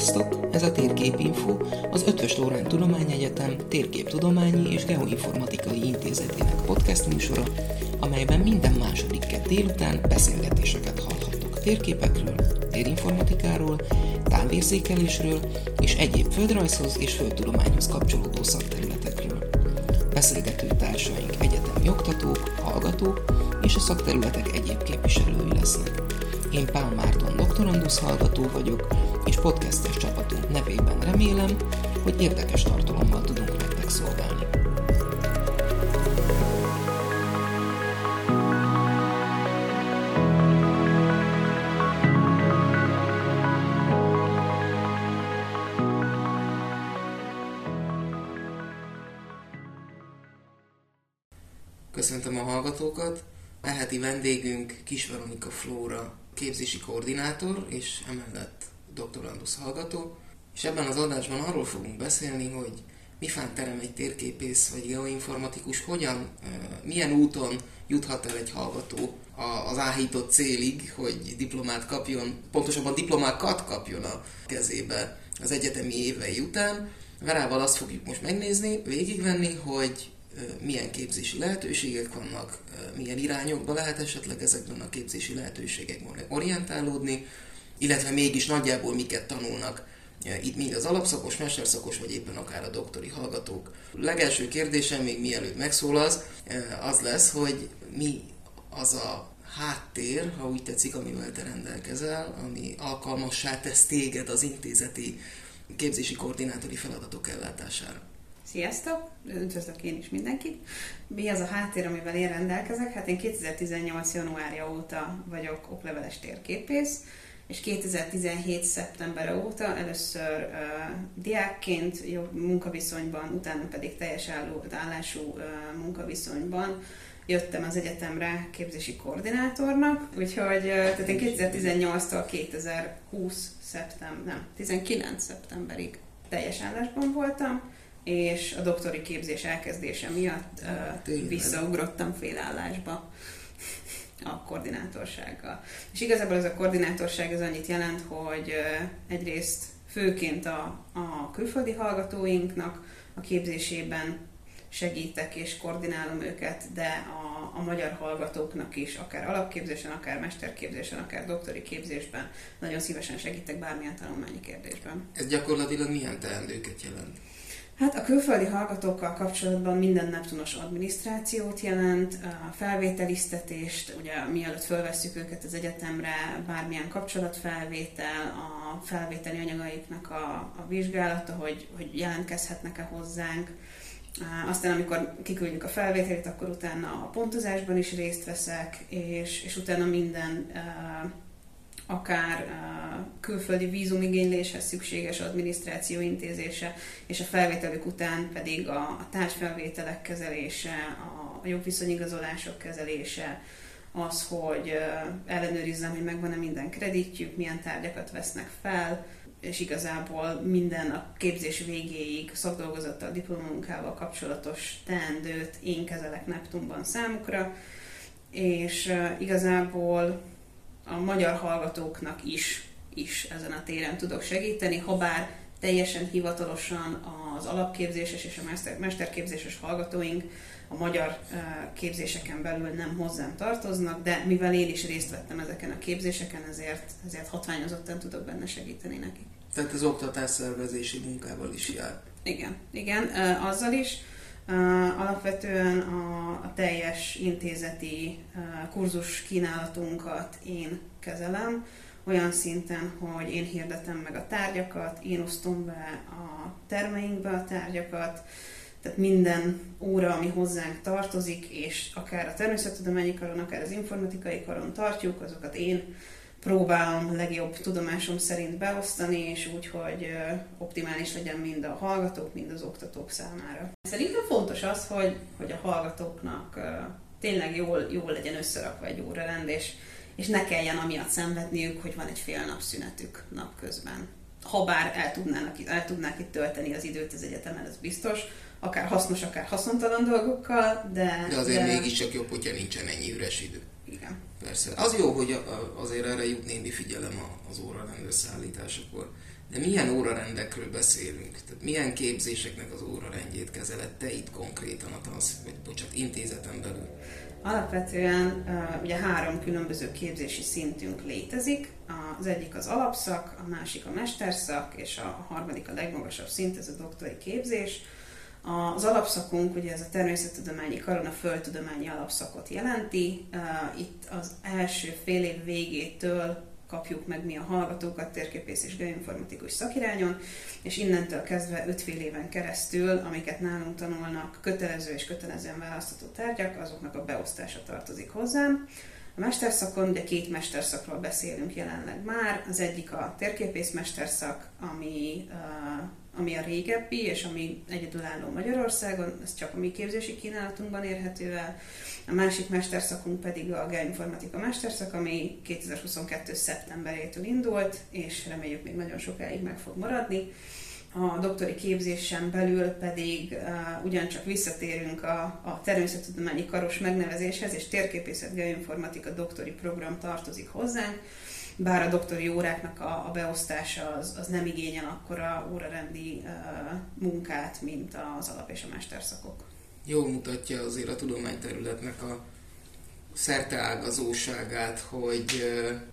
Sziasztok! Ez a Térképinfo, az Ötvös Lórán Tudományegyetem Térképtudományi és Geoinformatikai Intézetének podcast műsora, amelyben minden második kett délután beszélgetéseket hallhattok térképekről, térinformatikáról, távérzékelésről és egyéb földrajzhoz és földtudományhoz kapcsolódó szakterületekről. Beszélgető társaink egyetemi oktatók, hallgatók és a szakterületek egyéb képviselői lesznek. Én Pál Márton doktorandusz hallgató vagyok, és podcastes csapatunk nevében remélem, hogy érdekes tartalommal tudunk nektek szolgálni. Köszöntöm a hallgatókat! Eheti vendégünk Kis Veronika Flóra képzési koordinátor, és emellett doktorandusz hallgató. És ebben az adásban arról fogunk beszélni, hogy mi fán terem egy térképész vagy geoinformatikus, hogyan, milyen úton juthat el egy hallgató az áhított célig, hogy diplomát kapjon, pontosabban diplomákat kapjon a kezébe az egyetemi évei után. Verával azt fogjuk most megnézni, végigvenni, hogy milyen képzési lehetőségek vannak, milyen irányokba lehet esetleg ezekben a képzési lehetőségekben orientálódni, illetve mégis nagyjából miket tanulnak itt mind az alapszakos, mesterszakos, vagy éppen akár a doktori hallgatók. A legelső kérdésem, még mielőtt megszólalsz, az lesz, hogy mi az a háttér, ha úgy tetszik, amivel te rendelkezel, ami alkalmassá tesz téged az intézeti képzési koordinátori feladatok ellátására. Sziasztok! Üdvözlök én is mindenkit! Mi az a háttér, amivel én rendelkezek? Hát én 2018. januárja óta vagyok okleveles térképész, és 2017. szeptember óta először uh, diákként jó munkaviszonyban, utána pedig teljes álló, állású uh, munkaviszonyban jöttem az egyetemre képzési koordinátornak, úgyhogy tehát én 2018-tól 2020 szeptember, nem, 19 szeptemberig teljes állásban voltam, és a doktori képzés elkezdése miatt uh, visszaugrottam félállásba a koordinátorsággal. És igazából ez a koordinátorság az annyit jelent, hogy egyrészt főként a, a külföldi hallgatóinknak a képzésében segítek és koordinálom őket, de a, a magyar hallgatóknak is, akár alapképzésen, akár mesterképzésen, akár doktori képzésben nagyon szívesen segítek bármilyen tanulmányi kérdésben. Ez gyakorlatilag milyen teendőket jelent? Hát a külföldi hallgatókkal kapcsolatban minden Neptunos adminisztrációt jelent, a felvételiztetést, ugye mielőtt felvesszük őket az egyetemre, bármilyen kapcsolatfelvétel, a felvételi anyagaiknak a, a vizsgálata, hogy, hogy jelentkezhetnek-e hozzánk. Aztán, amikor kiküldjük a felvételit, akkor utána a pontozásban is részt veszek, és, és utána minden akár külföldi vízumigényléshez szükséges adminisztráció intézése, és a felvételük után pedig a, a tárgyfelvételek kezelése, a, jogviszonyigazolások kezelése, az, hogy ellenőrizzem, hogy megvan-e minden kreditjük, milyen tárgyakat vesznek fel, és igazából minden a képzés végéig szakdolgozattal, diplomamunkával kapcsolatos teendőt én kezelek Neptunban számukra, és igazából a magyar hallgatóknak is, is ezen a téren tudok segíteni, ha bár teljesen hivatalosan az alapképzéses és a mester, mesterképzéses hallgatóink a magyar képzéseken belül nem hozzám tartoznak, de mivel én is részt vettem ezeken a képzéseken, ezért, ezért hatványozottan tudok benne segíteni nekik. Tehát az oktatás szervezési munkával is jár. Igen, igen, azzal is. Alapvetően a, a teljes intézeti kurzus kínálatunkat én kezelem, olyan szinten, hogy én hirdetem meg a tárgyakat, én osztom be a termeinkbe a tárgyakat, tehát minden óra, ami hozzánk tartozik, és akár a természettudományi karon, akár az informatikai karon tartjuk, azokat én próbálom legjobb tudomásom szerint beosztani, és úgy, hogy optimális legyen mind a hallgatók, mind az oktatók számára. Szerintem fontos az, hogy, hogy a hallgatóknak tényleg jól, jól legyen összerakva egy órarend, és, és ne kelljen amiatt szenvedniük, hogy van egy fél nap szünetük napközben. Ha bár el tudnának, el tudnák itt tölteni az időt az egyetemen, ez biztos, akár hasznos, akár haszontalan dolgokkal, de... De azért de... mégiscsak jobb, hogyha nincsen ennyi üres idő. Igen. Persze. Az jó, hogy azért erre jut némi figyelem az órarend összeállításakor. de milyen órarendekről beszélünk? Tehát milyen képzéseknek az órarendjét kezeled te itt konkrétan a tansz, vagy bocsánat, intézeten belül? Alapvetően ugye három különböző képzési szintünk létezik. Az egyik az alapszak, a másik a mesterszak, és a harmadik a legmagasabb szint, ez a doktori képzés. Az alapszakunk, ugye ez a természettudományi karon a földtudományi alapszakot jelenti. Itt az első fél év végétől kapjuk meg mi a hallgatókat térképész és geoinformatikus szakirányon, és innentől kezdve öt fél éven keresztül, amiket nálunk tanulnak, kötelező és kötelezően választható tárgyak, azoknak a beosztása tartozik hozzám. A mesterszakon ugye két mesterszakról beszélünk jelenleg már. Az egyik a térképész mesterszak, ami ami a régebbi, és ami egyedülálló Magyarországon, ez csak a mi képzési kínálatunkban érhető el. A másik mesterszakunk pedig a geoinformatika mesterszak, ami 2022. szeptemberétől indult, és reméljük még nagyon sokáig meg fog maradni. A doktori képzésen belül pedig uh, ugyancsak visszatérünk a, a természettudományi karos megnevezéshez, és térképészet geoinformatika doktori program tartozik hozzánk, bár a doktori óráknak a, a beosztása az, az nem igényel akkora órarendi munkát, mint az alap és a mesterszakok. Jól mutatja azért a tudományterületnek a szerteágazóságát, hogy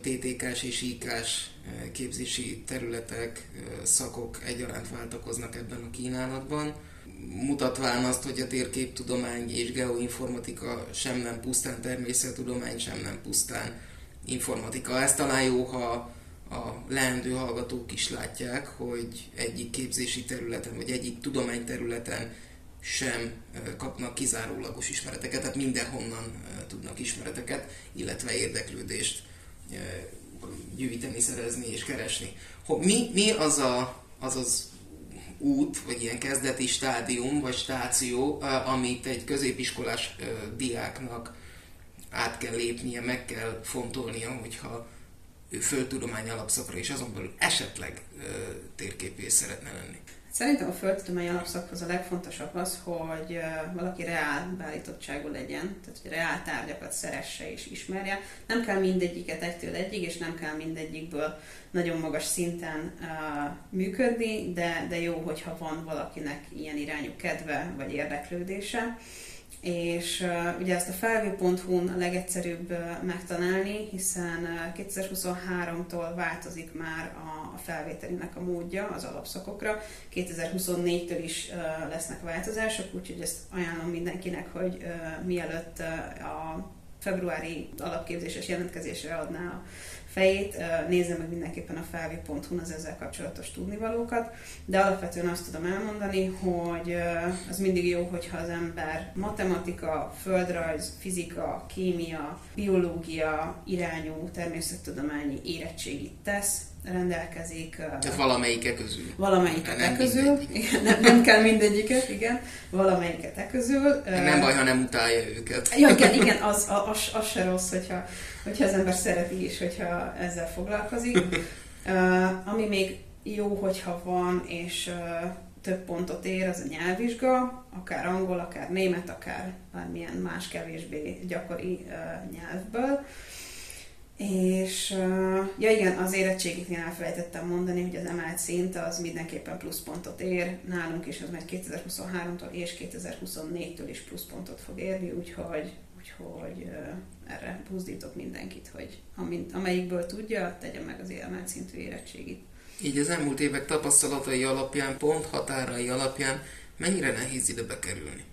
TTK-s és IK-s képzési területek, szakok egyaránt váltakoznak ebben a kínálatban, mutatván azt, hogy a térképtudomány és geoinformatika sem nem pusztán természettudomány, sem nem pusztán informatika. Ez talán jó, ha a leendő hallgatók is látják, hogy egyik képzési területen, vagy egyik tudományterületen sem kapnak kizárólagos ismereteket, tehát mindenhonnan tudnak ismereteket, illetve érdeklődést gyűjteni, szerezni és keresni. Mi, mi az, a, az az út, vagy ilyen kezdeti stádium, vagy stáció, amit egy középiskolás diáknak át kell lépnie, meg kell fontolnia, hogyha ő földtudomány alapszakra és azon belül esetleg ö, térképész szeretne lenni. Szerintem a földtudomány alapszakhoz a legfontosabb az, hogy valaki reál beállítottságú legyen, tehát hogy reál tárgyakat szeresse és ismerje. Nem kell mindegyiket egytől egyig, és nem kell mindegyikből nagyon magas szinten uh, működni, de, de jó, hogyha van valakinek ilyen irányú kedve vagy érdeklődése és uh, ugye ezt a felvő.hu-n a legegyszerűbb uh, megtalálni, hiszen uh, 2023-tól változik már a, a felvételinek a módja az alapszakokra, 2024-től is uh, lesznek változások, úgyhogy ezt ajánlom mindenkinek, hogy uh, mielőtt uh, a februári alapképzéses jelentkezésre adná a fejét, nézze meg mindenképpen a felvi.hu az ezzel kapcsolatos tudnivalókat, de alapvetően azt tudom elmondani, hogy az mindig jó, hogyha az ember matematika, földrajz, fizika, kémia, biológia irányú természettudományi érettségit tesz, rendelkezik. Tehát valamelyiket közül. Valamelyiket nem közül. Igen, nem, nem kell mindegyiket, igen. Valamelyiket e közül. Nem baj, ha nem utálja őket. Ja, igen, igen az, az, az se rossz, hogyha, hogyha az ember szereti is, hogyha ezzel foglalkozik. Ami még jó, hogyha van, és több pontot ér, az a nyelvvizsga, akár angol, akár német, akár bármilyen más kevésbé gyakori nyelvből. És ja igen, az érettségiknél elfelejtettem mondani, hogy az emelt szint az mindenképpen pluszpontot ér. Nálunk is az megy 2023-tól és 2024-től is pluszpontot fog érni, úgyhogy, úgyhogy erre buzdítok mindenkit, hogy amint, amelyikből tudja, tegye meg az emelt szintű érettségit. Így az elmúlt évek tapasztalatai alapján, pont határai alapján mennyire nehéz ide bekerülni?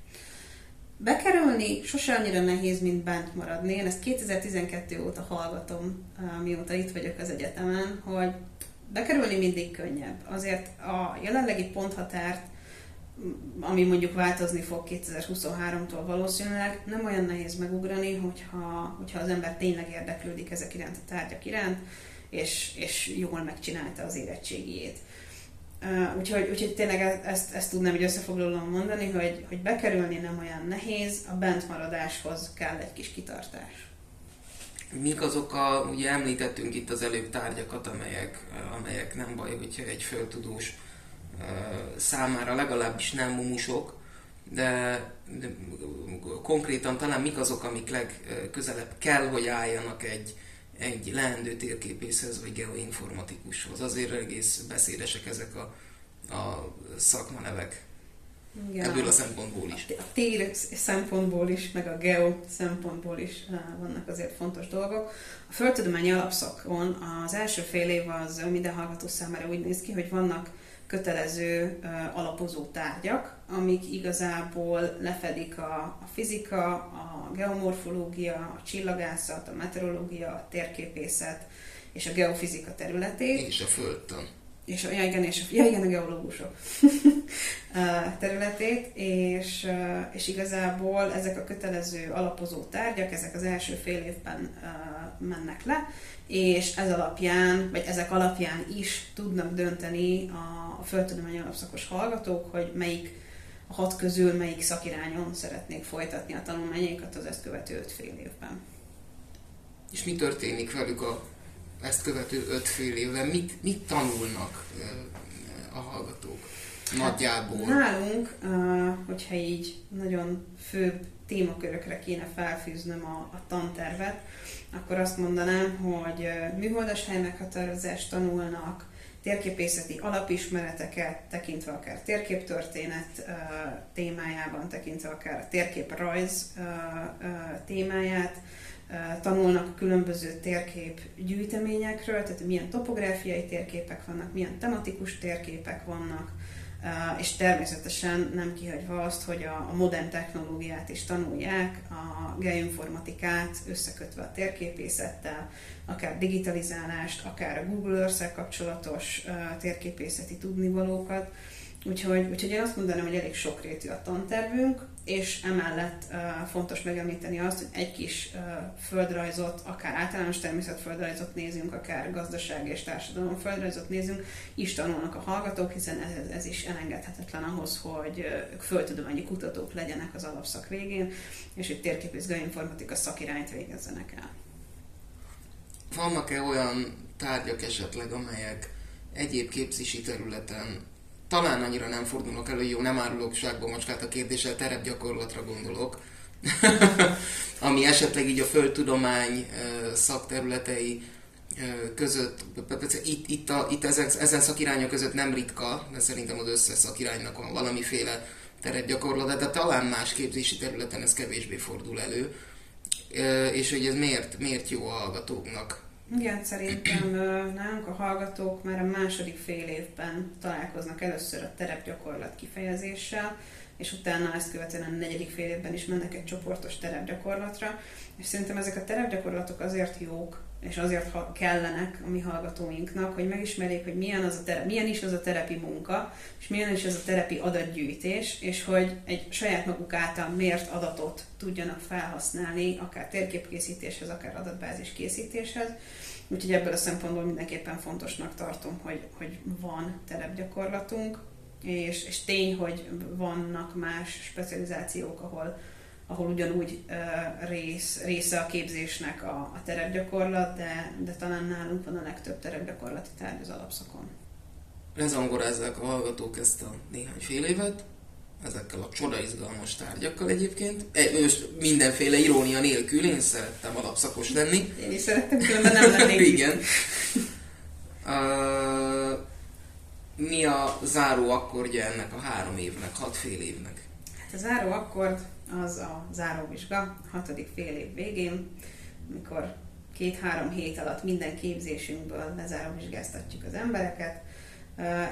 Bekerülni sose annyira nehéz, mint bent maradni. Én ezt 2012 óta hallgatom, mióta itt vagyok az egyetemen, hogy bekerülni mindig könnyebb. Azért a jelenlegi ponthatárt, ami mondjuk változni fog 2023-tól valószínűleg, nem olyan nehéz megugrani, hogyha, hogyha az ember tényleg érdeklődik ezek iránt a tárgyak iránt, és, és jól megcsinálta az érettségiét. Uh, úgyhogy, úgyhogy tényleg e-, ezt, ezt tudnám így összefoglalóan mondani, hogy, hogy bekerülni nem olyan nehéz, a bentmaradáshoz kell egy kis kitartás. Mik azok a, ugye említettünk itt az előbb tárgyakat, amelyek, amelyek nem baj, hogyha egy föltudós uh, számára legalábbis nem mumusok, de, de konkrétan talán mik azok, amik legközelebb kell, hogy álljanak egy, egy leendő térképészhez vagy geoinformatikushoz. Azért egész beszédesek ezek a, a szakmanevek. Igen. Ebből a szempontból is. A tér szempontból is, meg a geo szempontból is vannak azért fontos dolgok. A földtudományi alapszakon az első fél év az minden hallgató számára úgy néz ki, hogy vannak kötelező alapozó tárgyak, amik igazából lefedik a, a fizika, a geomorfológia, a csillagászat, a meteorológia, a térképészet és a geofizika területét. És a földtan. És ja, igen, és ja, igen, a geológusok területét, és, és igazából ezek a kötelező alapozó tárgyak, ezek az első fél évben mennek le, és ez alapján, vagy ezek alapján is tudnak dönteni a, a földtudományi alapszakos hallgatók, hogy melyik a hat közül melyik szakirányon szeretnék folytatni a tanulmányaikat az ezt követő öt fél évben. És mi történik velük a ezt követő öt fél évben? Mit, mit tanulnak a hallgatók nagyjából? Hát, nálunk, hogyha így nagyon főbb témakörökre kéne felfűznöm a, a tantervet, akkor azt mondanám, hogy műholdas helymeghatározást tanulnak, térképészeti alapismereteket, tekintve akár térképtörténet témájában, tekintve akár a térképrajz témáját, tanulnak különböző térkép gyűjteményekről, tehát milyen topográfiai térképek vannak, milyen tematikus térképek vannak, és természetesen nem kihagyva azt, hogy a, modern technológiát is tanulják, a geoinformatikát összekötve a térképészettel, akár digitalizálást, akár a Google earth kapcsolatos térképészeti tudnivalókat. Úgyhogy, úgyhogy én azt mondanám, hogy elég sokrétű a tantervünk, és emellett uh, fontos megemlíteni azt, hogy egy kis uh, földrajzot, akár általános természetföldrajzot nézünk, akár gazdaság és társadalom földrajzot nézünk, is tanulnak a hallgatók, hiszen ez, ez is elengedhetetlen ahhoz, hogy uh, földtudományi kutatók legyenek az alapszak végén, és hogy térképész geoinformatika szakirányt végezzenek el. Vannak-e olyan tárgyak esetleg, amelyek egyéb képzési területen talán annyira nem fordulnak elő, jó, nem árulok ságba macskát a kérdéssel, terepgyakorlatra gondolok, ami esetleg így a földtudomány szakterületei között, itt, itt, a, itt ezen, ezen szakirányok között nem ritka, de szerintem az összes szakiránynak van valamiféle terepgyakorlat, de talán más képzési területen ez kevésbé fordul elő. És hogy ez miért, miért jó a hallgatóknak igen, szerintem nálunk a hallgatók már a második fél évben találkoznak először a terepgyakorlat kifejezéssel, és utána ezt követően a negyedik fél évben is mennek egy csoportos terepgyakorlatra, és szerintem ezek a terepgyakorlatok azért jók, és azért ha kellenek a mi hallgatóinknak, hogy megismerjék, hogy milyen, az a terep, milyen is az a terepi munka, és milyen is az a terepi adatgyűjtés, és hogy egy saját maguk által mért adatot tudjanak felhasználni, akár térképkészítéshez, akár adatbázis készítéshez. Úgyhogy ebből a szempontból mindenképpen fontosnak tartom, hogy, hogy van terepgyakorlatunk, és, és tény, hogy vannak más specializációk, ahol ahol ugyanúgy uh, rész, része a képzésnek a, a terepgyakorlat, de, de talán nálunk van a legtöbb terepgyakorlati tárgy az alapszakon. Lezangorázzák a hallgatók ezt a néhány fél évet, ezekkel a csoda izgalmas tárgyakkal egyébként. E, most mindenféle irónia nélkül, én szerettem alapszakos lenni. Én is szerettem, különben nem lennék Igen. Uh, mi a záró akkordja ennek a három évnek, hat fél évnek? A záró akkord az a záróvizsga, hatodik fél év végén, amikor két-három hét alatt minden képzésünkből lezáróvizsgáztatjuk az embereket.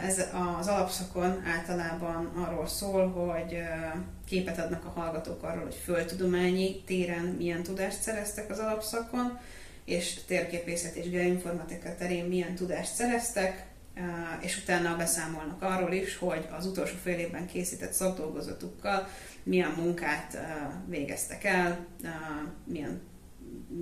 Ez az alapszakon általában arról szól, hogy képet adnak a hallgatók arról, hogy földtudományi téren milyen tudást szereztek az alapszakon, és térképészet és geoinformatika terén milyen tudást szereztek, és utána beszámolnak arról is, hogy az utolsó fél évben készített szakdolgozatukkal milyen munkát végeztek el, milyen,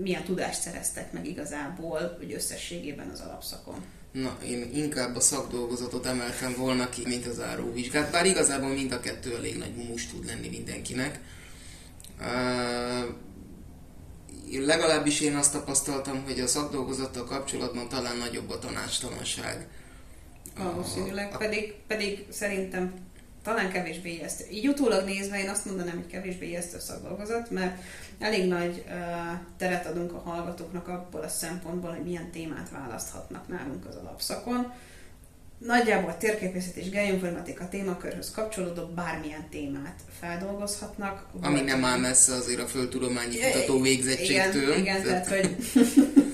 milyen tudást szereztek meg igazából, hogy összességében az alapszakon. Na, én inkább a szakdolgozatot emeltem volna ki, mint az áróvizsgát, bár igazából mind a kettő elég nagy mumus tud lenni mindenkinek. Uh, legalábbis én azt tapasztaltam, hogy a szakdolgozattal kapcsolatban talán nagyobb a tanácstalanság. Valószínűleg, pedig, pedig szerintem talán kevésbé ijesztő. Így utólag nézve én azt mondanám, hogy kevésbé ijesztő szakdolgozat, mert elég nagy uh, teret adunk a hallgatóknak abból a szempontból, hogy milyen témát választhatnak nálunk az alapszakon. Nagyjából térképészet és geoinformatika témakörhöz kapcsolódó bármilyen témát feldolgozhatnak. Ami nem áll messze azért a földtudományi kutató végzettségtől. Igen, igen tehát hogy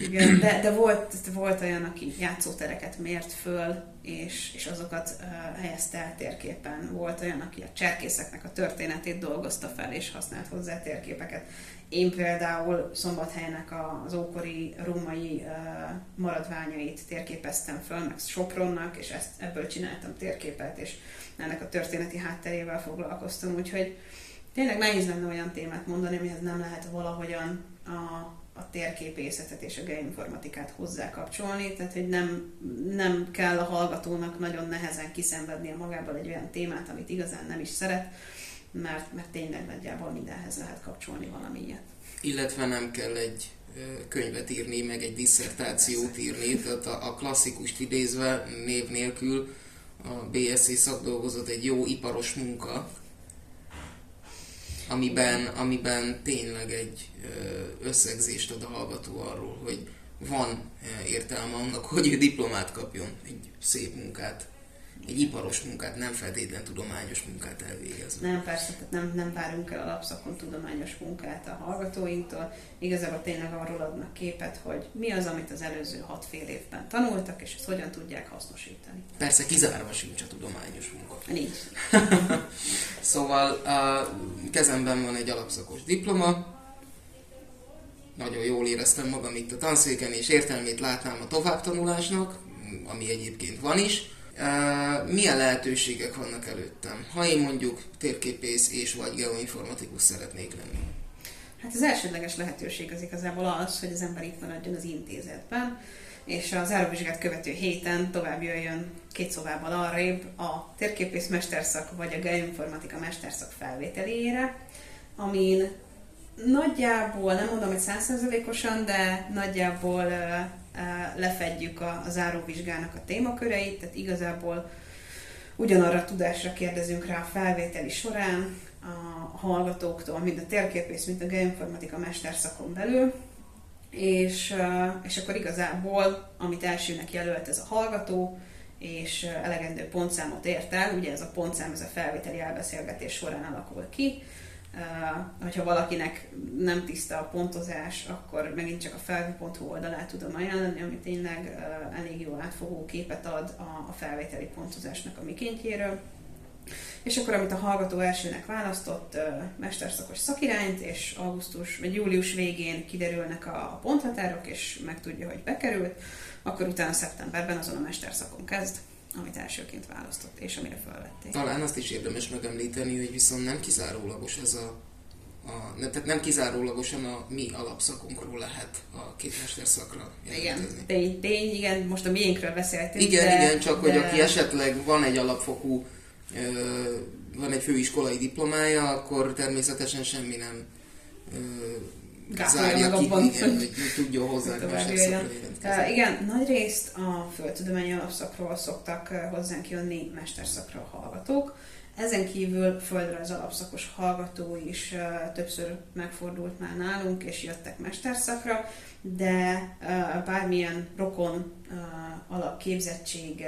igen, de, de volt, volt olyan, aki játszótereket mért föl, és, és azokat uh, helyezte el térképen. Volt olyan, aki a cserkészeknek a történetét dolgozta fel, és használt hozzá térképeket. Én például Szombathelynek az ókori római uh, maradványait térképeztem föl, meg Sopronnak, és ezt, ebből csináltam térképet, és ennek a történeti hátterével foglalkoztam, úgyhogy tényleg nehéz lenne olyan témát mondani, amihez nem lehet valahogyan a a térképészetet és a geoinformatikát hozzá kapcsolni, tehát hogy nem, nem kell a hallgatónak nagyon nehezen kiszenvednie magából egy olyan témát, amit igazán nem is szeret, mert, mert tényleg nagyjából mindenhez lehet kapcsolni valamilyet. Illetve nem kell egy könyvet írni, meg egy disszertációt írni, tehát a, a klasszikust idézve név nélkül a BSC szakdolgozat egy jó iparos munka, amiben, amiben tényleg egy összegzést ad a hallgató arról, hogy van értelme annak, hogy ő diplomát kapjon, egy szép munkát egy iparos munkát, nem feltétlen tudományos munkát elvégezni. Nem, persze, tehát nem, nem várunk el alapszakon tudományos munkát a hallgatóinktól. Igazából tényleg arról adnak képet, hogy mi az, amit az előző hat fél évben tanultak, és ezt hogyan tudják hasznosítani. Persze kizárva sincs a tudományos munka. Nincs. szóval a kezemben van egy alapszakos diploma, nagyon jól éreztem magam itt a tanszéken, és értelmét látnám a továbbtanulásnak, ami egyébként van is milyen lehetőségek vannak előttem, ha én mondjuk térképész és vagy geoinformatikus szeretnék lenni? Hát az elsődleges lehetőség az igazából az, hogy az ember itt maradjon az intézetben, és az árovizsgát követő héten tovább jöjjön két szobával arrébb a térképész mesterszak vagy a geoinformatika mesterszak felvételére, amin nagyjából, nem mondom, hogy százszerzalékosan, de nagyjából lefedjük a, a záróvizsgának a témaköreit, tehát igazából ugyanarra a tudásra kérdezünk rá a felvételi során a hallgatóktól, mind a térképész, mint a geoinformatika mesterszakon belül, és, és akkor igazából, amit elsőnek jelölt ez a hallgató, és elegendő pontszámot ért el, ugye ez a pontszám, ez a felvételi elbeszélgetés során alakul ki, hogyha valakinek nem tiszta a pontozás, akkor megint csak a felvi.hu oldalát tudom ajánlani, ami tényleg elég jó átfogó képet ad a felvételi pontozásnak a mikéntjéről. És akkor, amit a hallgató elsőnek választott, mesterszakos szakirányt, és augusztus vagy július végén kiderülnek a ponthatárok, és megtudja, hogy bekerült, akkor utána szeptemberben azon a mesterszakon kezd amit elsőként választott, és amire felvették. Talán azt is érdemes megemlíteni, hogy viszont nem kizárólagos ez a, a ne, tehát nem kizárólagosan a mi alapszakunkról lehet a két mesterszakra Igen, tény, tény, igen, most a miénkről beszéltünk. Igen, de, igen, csak de... hogy aki esetleg van egy alapfokú, van egy főiskolai diplomája, akkor természetesen semmi nem zárja ki, abban, igen, hogy tudjon hozzá a Igen, nagy részt a földtudományi alapszakról szoktak hozzánk jönni mesterszakra hallgatók. Ezen kívül földrajz alapszakos hallgató is uh, többször megfordult már nálunk, és jöttek mesterszakra, de uh, bármilyen rokon uh, alapképzettség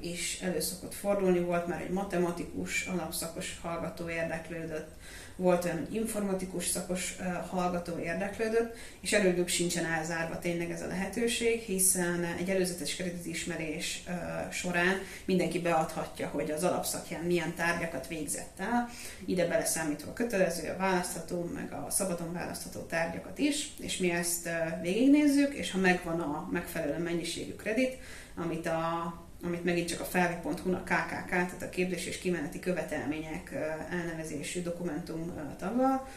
is elő szokott fordulni. Volt már egy matematikus alapszakos hallgató érdeklődött, volt olyan informatikus szakos hallgató érdeklődött, és előttük sincsen elzárva tényleg ez a lehetőség, hiszen egy előzetes kreditismerés során mindenki beadhatja, hogy az alapszakján milyen tárgyakat végzett el, ide beleszámítva a kötelező, a választható, meg a szabadon választható tárgyakat is, és mi ezt végignézzük, és ha megvan a megfelelő mennyiségű kredit, amit a amit megint csak a felvi.hu-nak KKK, tehát a képzés és kimeneti követelmények elnevezésű dokumentum taglal,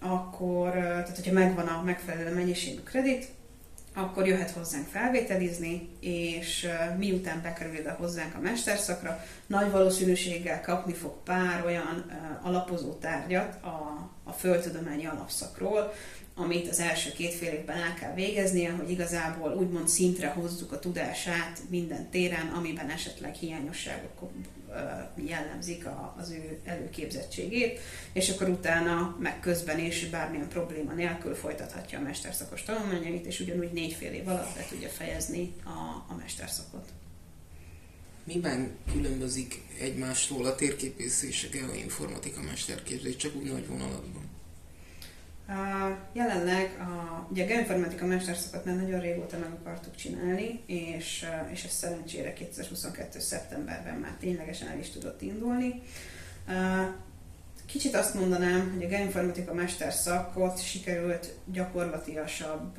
akkor, tehát hogyha megvan a megfelelő mennyiségű kredit, akkor jöhet hozzánk felvételizni, és miután bekerül ide hozzánk a mesterszakra, nagy valószínűséggel kapni fog pár olyan alapozó tárgyat a, a földtudományi alapszakról, amit az első két fél évben el kell végeznie, hogy igazából úgymond szintre hozzuk a tudását minden téren, amiben esetleg hiányosságok jellemzik az ő előképzettségét, és akkor utána meg közben is bármilyen probléma nélkül folytathatja a mesterszakos tanulmányait, és ugyanúgy négy fél év alatt be tudja fejezni a, a mesterszakot. Miben különbözik egymástól a térképész és a geoinformatika mesterképzés, csak úgy nagy vonalakban? Jelenleg a, ugye a geoinformatika mesterszakot már nagyon régóta meg akartuk csinálni, és, és ez szerencsére 2022. szeptemberben már ténylegesen el is tudott indulni. Kicsit azt mondanám, hogy a geoinformatika mesterszakot sikerült gyakorlatiasabb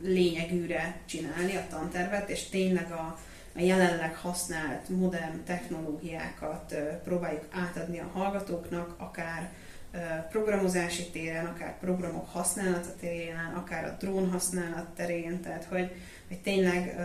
lényegűre csinálni a tantervet, és tényleg a, a jelenleg használt modern technológiákat próbáljuk átadni a hallgatóknak, akár programozási téren, akár programok használata terén, akár a drón használat terén, tehát hogy, hogy tényleg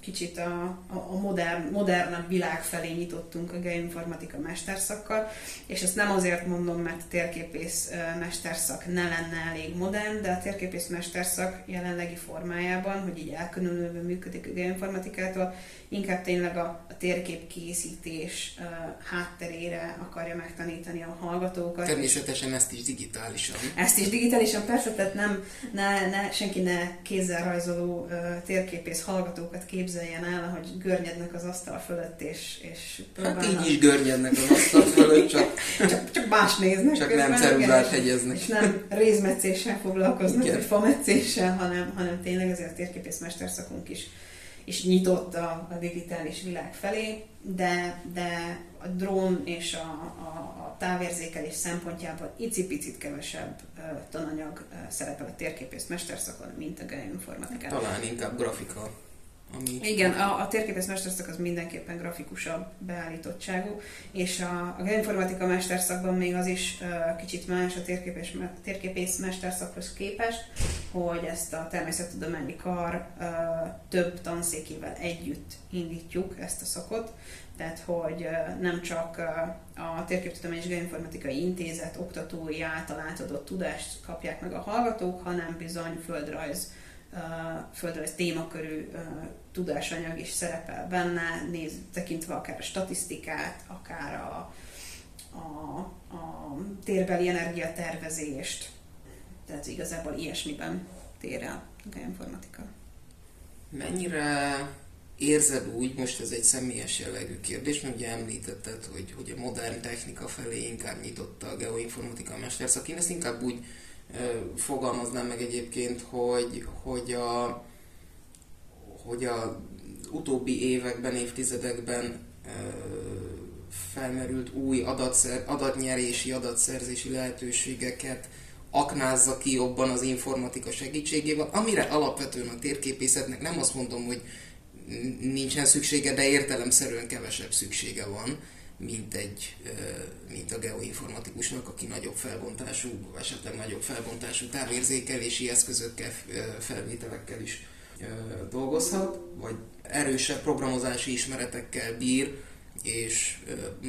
kicsit a, a, a modern, modernebb világ felé nyitottunk a geoinformatika mesterszakkal, és ezt nem azért mondom, mert a térképész mesterszak ne lenne elég modern, de a térképész mesterszak jelenlegi formájában, hogy így elkülönülve működik a geoinformatikától, inkább tényleg a, a térképkészítés uh, hátterére akarja megtanítani a hallgatókat. Természetesen ezt is digitálisan. Ezt is digitálisan, persze, tehát nem, ne, ne, senki ne kézzel rajzoló uh, térképész hallgatókat képzeljen el, ahogy görnyednek az asztal fölött, és, és próbálnak. Hát így is görnyednek az asztal fölött, csak, csak, csak más néznek. Csak közben, nem ceruzát hegyeznek. És nem rézmetszéssel foglalkoznak, Igen. vagy fametszéssel, hanem, hanem tényleg azért a térképész mesterszakunk is és nyitott a, a digitális világ felé, de, de a drón és a, a, a távérzékelés szempontjából icipicit kevesebb uh, tananyag uh, szerepel a térképész mesterszakon, mint a geoinformatikában. Talán inkább grafika ami... Igen, a, a térképész mesterszak az mindenképpen grafikusabb beállítottságú, és a, a geoinformatika mesterszakban még az is uh, kicsit más a térképész, térképész mesterszakhoz képest, hogy ezt a természettudományi kar uh, több tanszékével együtt indítjuk ezt a szakot, tehát hogy nem csak a Térképtudomány és Geoinformatikai Intézet oktatói által átadott tudást kapják meg a hallgatók, hanem bizony földrajz földrajz témakörű tudásanyag is szerepel benne, néz, tekintve akár a statisztikát, akár a, a, a térbeli energiatervezést, tehát igazából ilyesmiben tér el a informatika. Mennyire érzed úgy, most ez egy személyes jellegű kérdés, mert ugye említetted, hogy, hogy a modern technika felé inkább nyitotta a geoinformatika mesterszak. Én ezt inkább úgy fogalmaznám meg egyébként, hogy, hogy a, hogy a utóbbi években, évtizedekben felmerült új adatszer, adatnyerési, adatszerzési lehetőségeket aknázza ki jobban az informatika segítségével, amire alapvetően a térképészetnek nem azt mondom, hogy nincsen szüksége, de értelemszerűen kevesebb szüksége van mint, egy, mint a geoinformatikusnak, aki nagyobb felbontású, esetleg nagyobb felbontású távérzékelési eszközökkel, felvételekkel is dolgozhat, vagy erősebb programozási ismeretekkel bír, és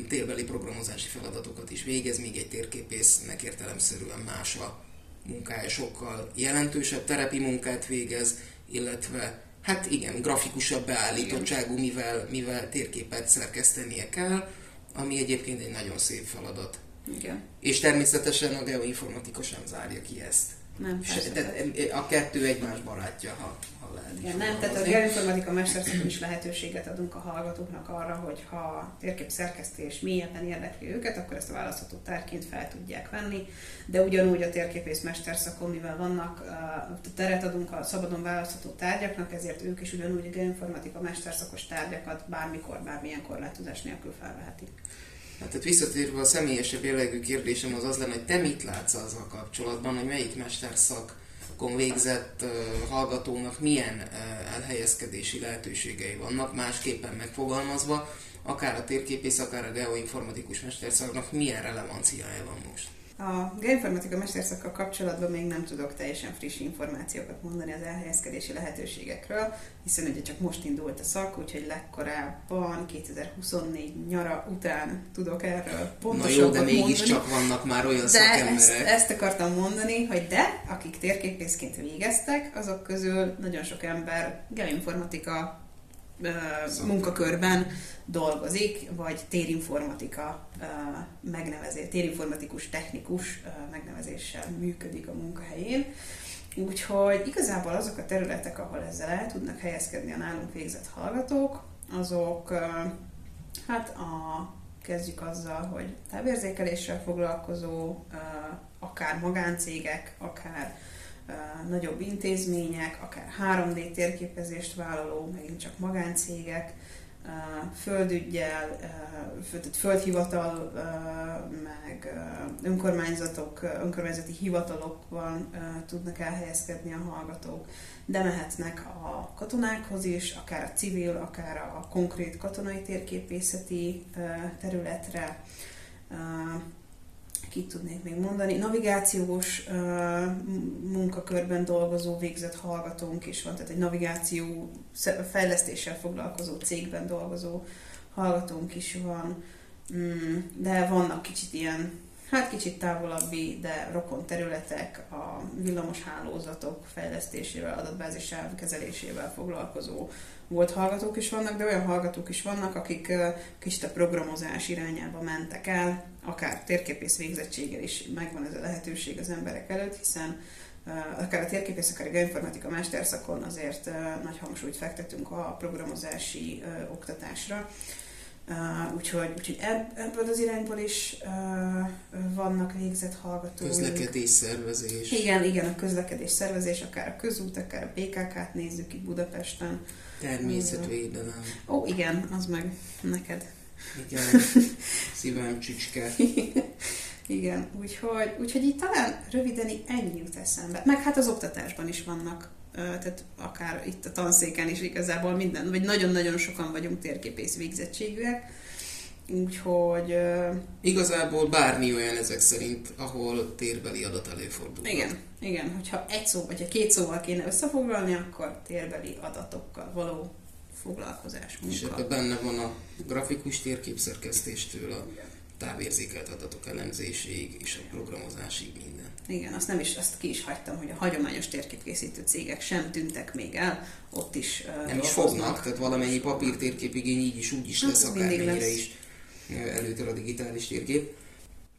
térbeli programozási feladatokat is végez, míg egy térképésznek értelemszerűen más a munkája, sokkal jelentősebb terepi munkát végez, illetve hát igen, grafikusabb beállítottságú, mivel, mivel térképet szerkesztenie kell, ami egyébként egy nagyon szép feladat. Igen. És természetesen a geoinformatika sem zárja ki ezt. Nem, Se, tehát a kettő egymás barátja, ha, lehet. Igen, nem, tehát a geoinformatika mesterszakon is lehetőséget adunk a hallgatóknak arra, hogy ha a térkép szerkesztés mélyebben érdekli őket, akkor ezt a választható tárként fel tudják venni, de ugyanúgy a térképész mesterszakon, mivel vannak, teret adunk a szabadon választható tárgyaknak, ezért ők is ugyanúgy a geoinformatika mesterszakos tárgyakat bármikor, bármilyen korlátozás nélkül felvehetik. Hát, tehát visszatérve a személyesebb jellegű kérdésem az az lenne, hogy te mit látsz azzal kapcsolatban, hogy melyik mesterszakon végzett hallgatónak milyen elhelyezkedési lehetőségei vannak, másképpen megfogalmazva, akár a térképész, akár a geoinformatikus mesterszaknak milyen relevanciája van most? A geoinformatika mesterszakkal kapcsolatban még nem tudok teljesen friss információkat mondani az elhelyezkedési lehetőségekről, hiszen ugye csak most indult a szak, úgyhogy legkorábban 2024 nyara után tudok erről pontosabbat Na jó, de mégiscsak vannak már olyan de szakemberek. ezt, ezt akartam mondani, hogy de, akik térképészként végeztek, azok közül nagyon sok ember geoinformatika ö, munkakörben dolgozik, vagy térinformatika megnevezés, térinformatikus technikus megnevezéssel működik a munkahelyén. Úgyhogy igazából azok a területek, ahol ezzel el tudnak helyezkedni a nálunk végzett hallgatók, azok hát a, kezdjük azzal, hogy távérzékeléssel foglalkozó, akár magáncégek, akár nagyobb intézmények, akár 3D térképezést vállaló, megint csak magáncégek, földügyel, földhivatal, meg önkormányzatok, önkormányzati hivatalokban tudnak elhelyezkedni a hallgatók, de mehetnek a katonákhoz is, akár a civil, akár a konkrét katonai térképészeti területre. Ö, Kit tudnék még mondani? Navigációs ö, munkakörben dolgozó végzett hallgatónk is van, tehát egy navigáció fejlesztéssel foglalkozó cégben dolgozó hallgatónk is van, Mm, de vannak kicsit ilyen, hát kicsit távolabbi, de rokon területek, a villamos hálózatok fejlesztésével, adatbázis kezelésével foglalkozó volt hallgatók is vannak, de olyan hallgatók is vannak, akik kicsit a programozás irányába mentek el, akár térképész végzettséggel is megvan ez a lehetőség az emberek előtt, hiszen akár a térképész, akár a geoinformatika mesterszakon azért nagy hangsúlyt fektetünk a programozási oktatásra. Uh, úgyhogy, úgyhogy ebb, ebből az irányból is uh, vannak végzett hallgatók. Közlekedés, szervezés. Igen, igen, a közlekedés szervezés, akár a közút, akár a PKK-t nézzük itt Budapesten. Természetvédelem. Ó, igen, az meg neked. Igen. Szívem csücske. Igen, úgyhogy, úgyhogy így talán röviden ennyi jut eszembe. Meg hát az oktatásban is vannak, tehát akár itt a tanszéken is igazából minden, vagy nagyon-nagyon sokan vagyunk térképész végzettségűek, úgyhogy Igazából bármi olyan ezek szerint, ahol térbeli adat előfordul. igen, igen, hogyha egy szó, vagy ha két szóval kéne összefoglalni, akkor térbeli adatokkal való foglalkozás, És munka. ebben benne van a grafikus térképszerkesztéstől a távérzékelt adatok elemzéséig és a programozásig minden. Igen, azt nem is, azt ki is hagytam, hogy a hagyományos térképkészítő cégek sem tűntek még el, ott is ö, Nem is fognak, tehát valamennyi papírtérképigény így is úgy is Hát, lesz, akármennyire is előtör a digitális térkép.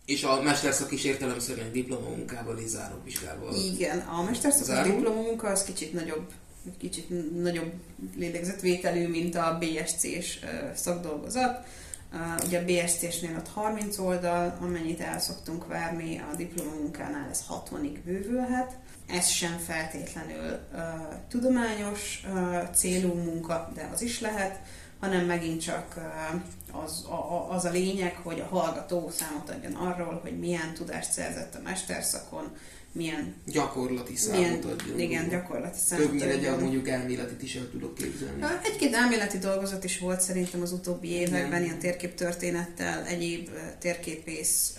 És a mesterszak is értelemszerűen diplomamunkával és záróvizsgával. Igen, a mesterszakos Záró? diplomamunka az kicsit nagyobb, kicsit nagyobb lélegzetvételű, mint a BSC-s szakdolgozat. Uh, Ugye a BSC-snél ott 30 oldal, amennyit el szoktunk várni, a diplomamunkánál ez 60-ig bővülhet. Ez sem feltétlenül uh, tudományos uh, célú munka, de az is lehet, hanem megint csak uh, az, a, az a lényeg, hogy a hallgató számot adjon arról, hogy milyen tudást szerzett a mesterszakon, milyen, Gyakorlati számot adjon. igen, gyakorlati számot Többnyire adjon. mondjuk elméletit is el tudok képzelni. Egy-két elméleti dolgozat is volt szerintem az utóbbi években, Igen. ilyen térképtörténettel, egyéb térképész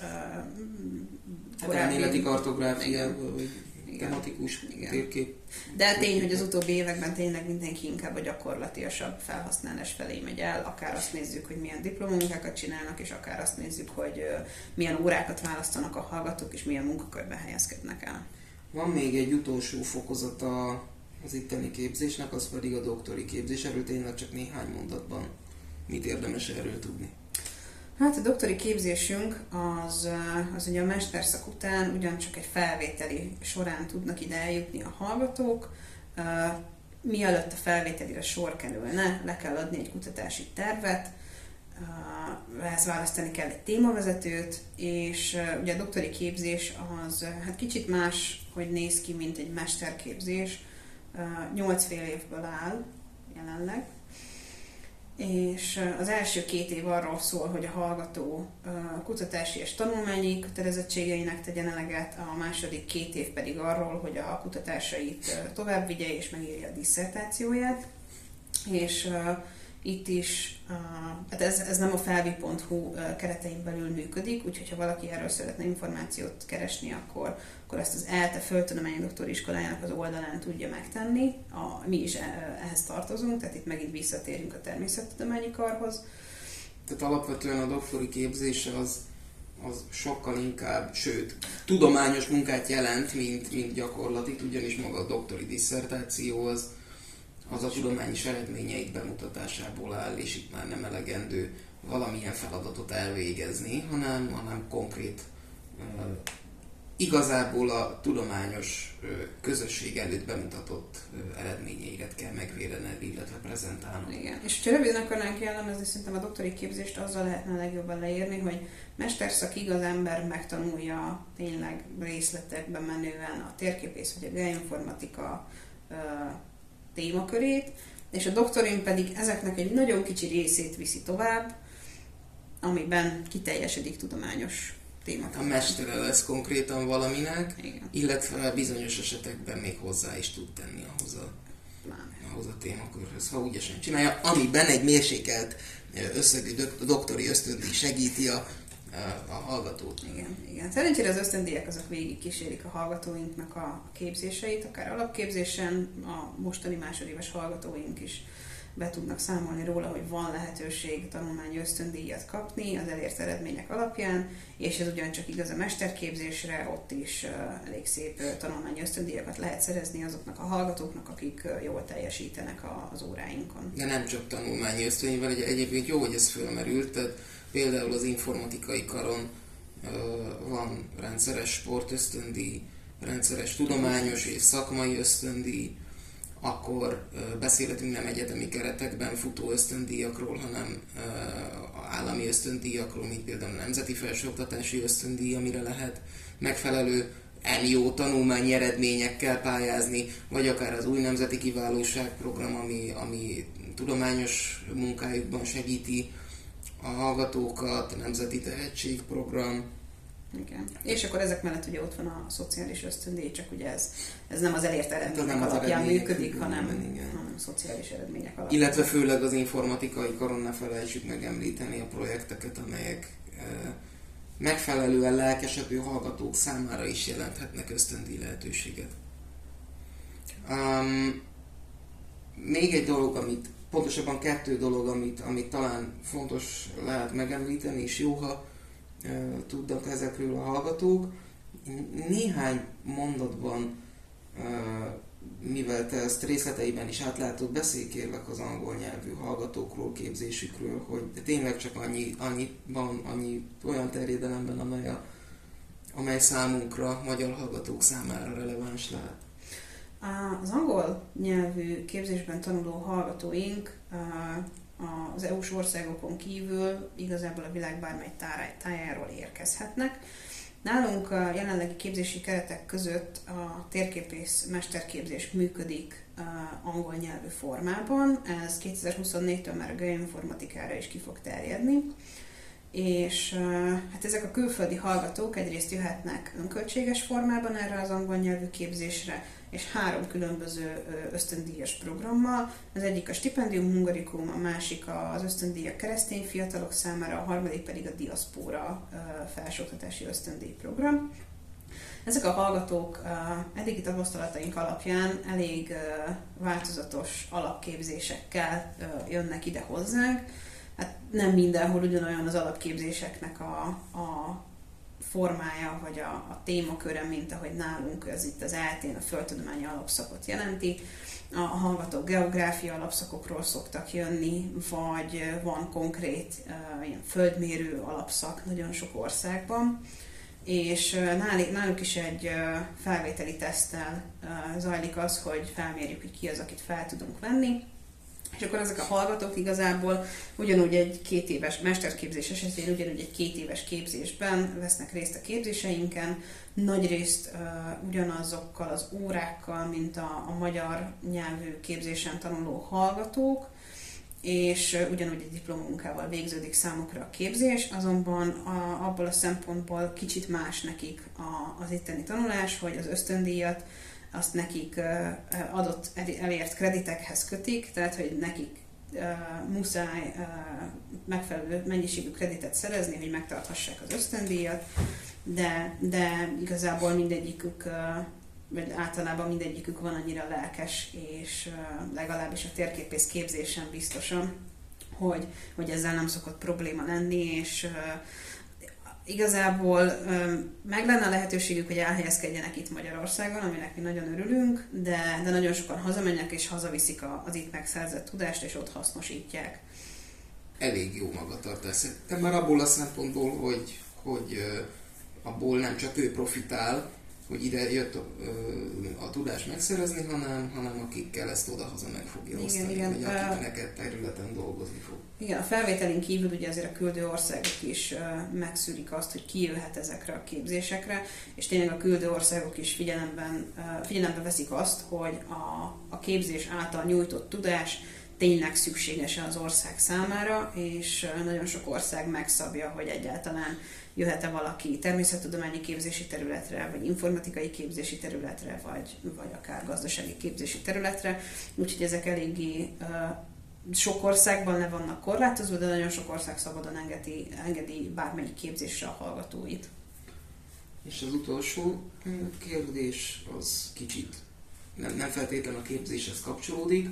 Hát elméleti kartográfiával, vagy Igen. tematikus Igen. térkép. De tény, hogy az utóbbi években tényleg mindenki inkább a gyakorlatiasabb felhasználás felé megy el, akár azt nézzük, hogy milyen diplomunkákat csinálnak, és akár azt nézzük, hogy milyen órákat választanak a hallgatók, és milyen munkakörben helyezkednek el. Van még egy utolsó fokozata az itteni képzésnek, az pedig a doktori képzés. Erről tényleg csak néhány mondatban mit érdemes erről tudni. Hát a doktori képzésünk az, eh, az ugye a mesterszak után ugyancsak egy felvételi során tudnak ide eljutni a hallgatók. Eh, Mielőtt a felvételire sor kerülne, le kell adni egy kutatási tervet, eh, ehhez választani kell egy témavezetőt, és ugye a doktori képzés az hát kicsit más, hogy néz ki, mint egy mesterképzés. Nyolc fél évből áll jelenleg, és az első két év arról szól, hogy a hallgató kutatási és tanulmányi kötelezettségeinek tegyen eleget, a második két év pedig arról, hogy a kutatásait tovább vigye és megírja a disszertációját. És itt is, hát ez, ez nem a felvi.hu keretein belül működik, úgyhogy ha valaki erről szeretne információt keresni, akkor, akkor ezt az ELTE Földtudományi Doktori Iskolájának az oldalán tudja megtenni. A, mi is ehhez tartozunk, tehát itt megint visszatérünk a természettudományi karhoz. Tehát alapvetően a doktori képzése az, az sokkal inkább, sőt, tudományos munkát jelent, mint, mint gyakorlati, ugyanis maga a doktori disszertáció az, az a tudományos eredményeik bemutatásából áll, és itt már nem elegendő valamilyen feladatot elvégezni, hanem, hanem konkrét igazából a tudományos közösség előtt bemutatott eredményeiket kell megvédened, illetve prezentálnod. Igen, és ha röviden akarnánk jellemezni, szerintem a doktori képzést azzal lehetne legjobban leírni, hogy mesterszakig az ember megtanulja tényleg részletekben menően a térképész vagy a geoinformatika témakörét, és a doktorin pedig ezeknek egy nagyon kicsi részét viszi tovább, amiben kiteljesedik tudományos témakör. A mestere lesz konkrétan valaminek, Igen. illetve bizonyos esetekben még hozzá is tud tenni ahhoz a, ahhoz a témakörhöz, ha ügyesen csinálja, amiben egy mérsékelt összegű doktori ösztöndi segíti a a hallgatót. Igen, igen. Szerencsére az ösztöndíjak azok végig kísérik a hallgatóinknak a képzéseit, akár alapképzésen, a mostani másodéves hallgatóink is be tudnak számolni róla, hogy van lehetőség tanulmányi ösztöndíjat kapni az elért eredmények alapján, és ez ugyancsak igaz a mesterképzésre, ott is elég szép tanulmányi ösztöndíjakat lehet szerezni azoknak a hallgatóknak, akik jól teljesítenek az óráinkon. De nem csak tanulmányi ösztöndíj, egyébként jó, hogy ez fölmerült, tehát Például az informatikai karon van rendszeres sportösztöndíj, rendszeres tudományos és szakmai ösztöndíj, akkor beszélhetünk nem egyetemi keretekben futó ösztöndíjakról, hanem állami ösztöndíjakról, mint például a Nemzeti Felsőoktatási Ösztöndíj, amire lehet megfelelő jó tanulmányi eredményekkel pályázni, vagy akár az új nemzeti kiválóságprogram, ami, ami tudományos munkájukban segíti a hallgatókat, a Nemzeti Tehetségprogram. Igen. És akkor ezek mellett ugye ott van a szociális ösztöndíj, csak ugye ez, ez nem az elért eredmények nem alapján az működik, hanem, igen. hanem szociális eredmények alapján. Illetve főleg az informatikai karon ne felejtsük megemlíteni a projekteket, amelyek e, megfelelően lelkesedő hallgatók számára is jelenthetnek ösztöndíj lehetőséget. Um, még egy dolog, amit pontosabban kettő dolog, amit, amit talán fontos lehet megemlíteni, és jó, ha tudnak ezekről a hallgatók. Néhány mondatban, mivel te ezt részleteiben is átlátod, beszélj kérlek az angol nyelvű hallgatókról, képzésükről, hogy tényleg csak annyi, annyi van, annyi olyan terjedelemben, amely, a, amely számunkra, magyar hallgatók számára releváns lehet. Az angol nyelvű képzésben tanuló hallgatóink az EU-s országokon kívül igazából a világ bármely tájáról érkezhetnek. Nálunk a jelenlegi képzési keretek között a térképész mesterképzés működik angol nyelvű formában. Ez 2024-től már a geoinformatikára is ki fog terjedni és hát ezek a külföldi hallgatók egyrészt jöhetnek önköltséges formában erre az angol nyelvű képzésre, és három különböző ösztöndíjas programmal. Az egyik a Stipendium Hungarikum, a másik az ösztöndíjak keresztény fiatalok számára, a harmadik pedig a Diaspora felsőoktatási ösztöndíj program. Ezek a hallgatók eddigi tapasztalataink alapján elég változatos alapképzésekkel jönnek ide hozzánk. Hát nem mindenhol ugyanolyan az alapképzéseknek a, a formája, vagy a, a témaköre, mint ahogy nálunk ez itt az eltén a földtudományi alapszakot jelenti. A hallgatók geográfia alapszakokról szoktak jönni, vagy van konkrét uh, ilyen földmérő alapszak nagyon sok országban és náluk, náluk is egy felvételi teszttel zajlik az, hogy felmérjük, hogy ki az, akit fel tudunk venni, és akkor ezek a hallgatók igazából ugyanúgy egy két éves mesterképzés esetén, ugyanúgy egy két éves képzésben vesznek részt a képzéseinken, nagy részt uh, ugyanazokkal az órákkal, mint a, a magyar nyelvű képzésen tanuló hallgatók, és ugyanúgy egy diplomunkával végződik számukra a képzés, azonban a, abból a szempontból kicsit más nekik a, az itteni tanulás, hogy az ösztöndíjat azt nekik adott elért kreditekhez kötik, tehát hogy nekik muszáj megfelelő mennyiségű kreditet szerezni, hogy megtarthassák az ösztöndíjat, de, de igazából mindegyikük vagy általában mindegyikük van annyira lelkes, és legalábbis a térképész képzésen biztosan, hogy, hogy ezzel nem szokott probléma lenni, és igazából meg lenne a lehetőségük, hogy elhelyezkedjenek itt Magyarországon, aminek mi nagyon örülünk, de, de nagyon sokan hazamennek és hazaviszik az itt megszerzett tudást, és ott hasznosítják. Elég jó magatartás. Te már abból a szempontból, hogy, hogy abból nem csak ő profitál, hogy ide jött a, a tudás megszerezni, hanem, hanem akikkel ezt odahaza meg fogja igen, osztani, igen. vagy akik neked területen dolgozni fog. Igen, a felvételén kívül ugye azért a küldő országok is megszűrik azt, hogy ki jöhet ezekre a képzésekre, és tényleg a küldő országok is figyelemben, figyelembe veszik azt, hogy a, a képzés által nyújtott tudás tényleg szükséges az ország számára, és nagyon sok ország megszabja, hogy egyáltalán jöhet-e valaki természettudományi képzési területre, vagy informatikai képzési területre, vagy, vagy akár gazdasági képzési területre. Úgyhogy ezek eléggé sok országban le vannak korlátozva, de nagyon sok ország szabadon engedi, engedi bármelyik képzésre a hallgatóit. És az utolsó kérdés az kicsit nem, nem feltétlenül a képzéshez kapcsolódik,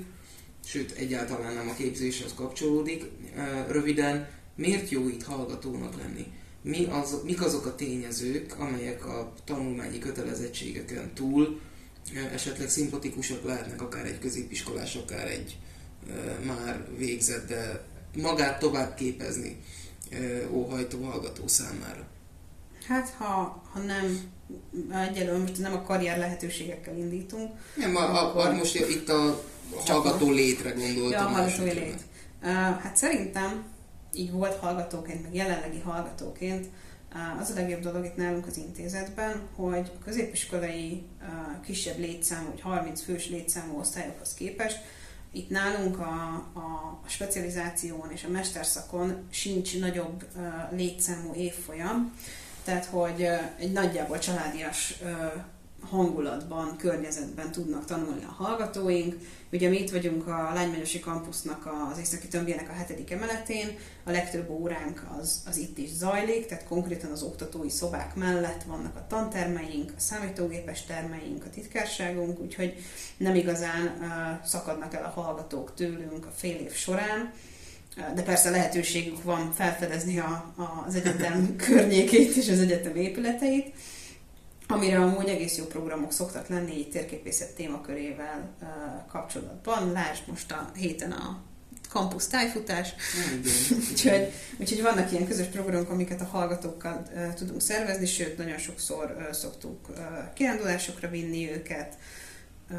sőt egyáltalán nem a képzéshez kapcsolódik. Röviden, miért jó itt hallgatónak lenni? Mi az, mik azok a tényezők, amelyek a tanulmányi kötelezettségeken túl esetleg szimpatikusak lehetnek akár egy középiskolás, akár egy már végzett, de magát tovább képezni óhajtó hallgató számára? Hát, ha, ha nem, egyelőre most nem a karrier lehetőségekkel indítunk. Nem, a, akkor... a, most itt a hallgató létre gondoltam. Ja, a hallgató lét. Hát szerintem így volt hallgatóként, meg jelenlegi hallgatóként, az a legjobb dolog itt nálunk az intézetben, hogy a középiskolai kisebb létszámú, vagy 30 fős létszámú osztályokhoz képest itt nálunk a, a, specializáción és a mesterszakon sincs nagyobb létszámú évfolyam, tehát hogy egy nagyjából családias hangulatban, környezetben tudnak tanulni a hallgatóink. Ugye mi itt vagyunk a Lánymányosi Kampusznak az északi tömbjének a hetedik emeletén, a legtöbb óránk az, az itt is zajlik, tehát konkrétan az oktatói szobák mellett vannak a tantermeink, a számítógépes termeink, a titkárságunk, úgyhogy nem igazán uh, szakadnak el a hallgatók tőlünk a fél év során. De persze lehetőségük van felfedezni a, a, az egyetem környékét és az egyetem épületeit amire amúgy egész jó programok szoktak lenni, így térképészet témakörével uh, kapcsolatban. Lásd most a héten a campus tájfutás. úgyhogy, úgyhogy vannak ilyen közös programok, amiket a hallgatókkal uh, tudunk szervezni, sőt, nagyon sokszor uh, szoktuk uh, kirándulásokra vinni őket, uh,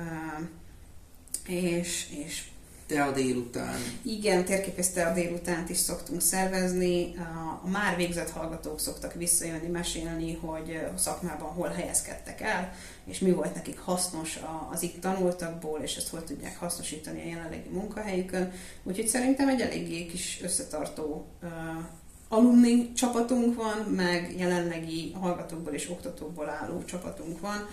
és, és te a délután. Igen, térképész a délutánt is szoktunk szervezni. A már végzett hallgatók szoktak visszajönni, mesélni, hogy a szakmában hol helyezkedtek el, és mi volt nekik hasznos az itt tanultakból, és ezt hol tudják hasznosítani a jelenlegi munkahelyükön. Úgyhogy szerintem egy eléggé kis összetartó alumni csapatunk van, meg jelenlegi hallgatókból és oktatókból álló csapatunk van,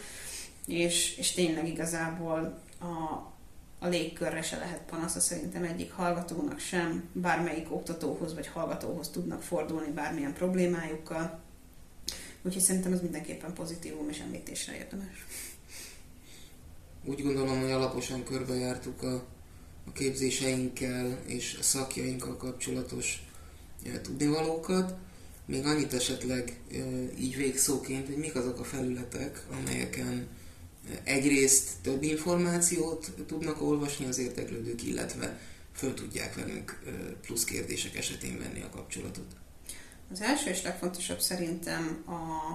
és, és tényleg igazából a, a légkörre se lehet panasza szerintem egyik hallgatónak sem, bármelyik oktatóhoz vagy hallgatóhoz tudnak fordulni bármilyen problémájukkal. Úgyhogy szerintem ez mindenképpen pozitívum és említésre érdemes. Úgy gondolom, hogy alaposan körbejártuk a, a képzéseinkkel és a szakjainkkal kapcsolatos e, tudnivalókat. Még annyit esetleg e, így végszóként, hogy mik azok a felületek, amelyeken egyrészt több információt tudnak olvasni az érteklődők, illetve föl tudják velünk plusz kérdések esetén venni a kapcsolatot. Az első és legfontosabb szerintem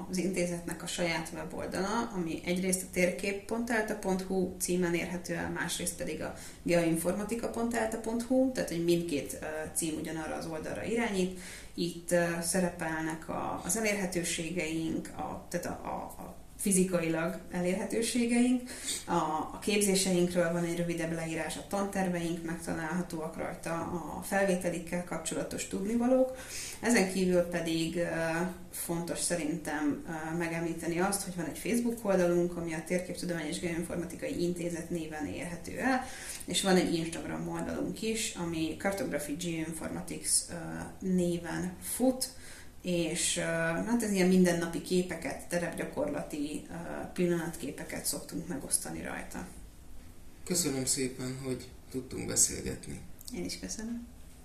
az intézetnek a saját weboldala, ami egyrészt a térkép.elta.hu címen érhető el, másrészt pedig a geoinformatika.elta.hu, tehát hogy mindkét cím ugyanarra az oldalra irányít. Itt szerepelnek az elérhetőségeink, a, tehát a, a, a fizikailag elérhetőségeink. A, a képzéseinkről van egy rövidebb leírás, a tanterveink megtalálhatóak rajta, a felvételikkel kapcsolatos tudnivalók. Ezen kívül pedig fontos szerintem megemlíteni azt, hogy van egy Facebook oldalunk, ami a Térképtudományos Geoinformatikai Intézet néven érhető el, és van egy Instagram oldalunk is, ami Cartography Geoinformatics néven fut, és hát ez ilyen mindennapi képeket, terepgyakorlati pillanatképeket szoktunk megosztani rajta. Köszönöm szépen, hogy tudtunk beszélgetni. Én is köszönöm.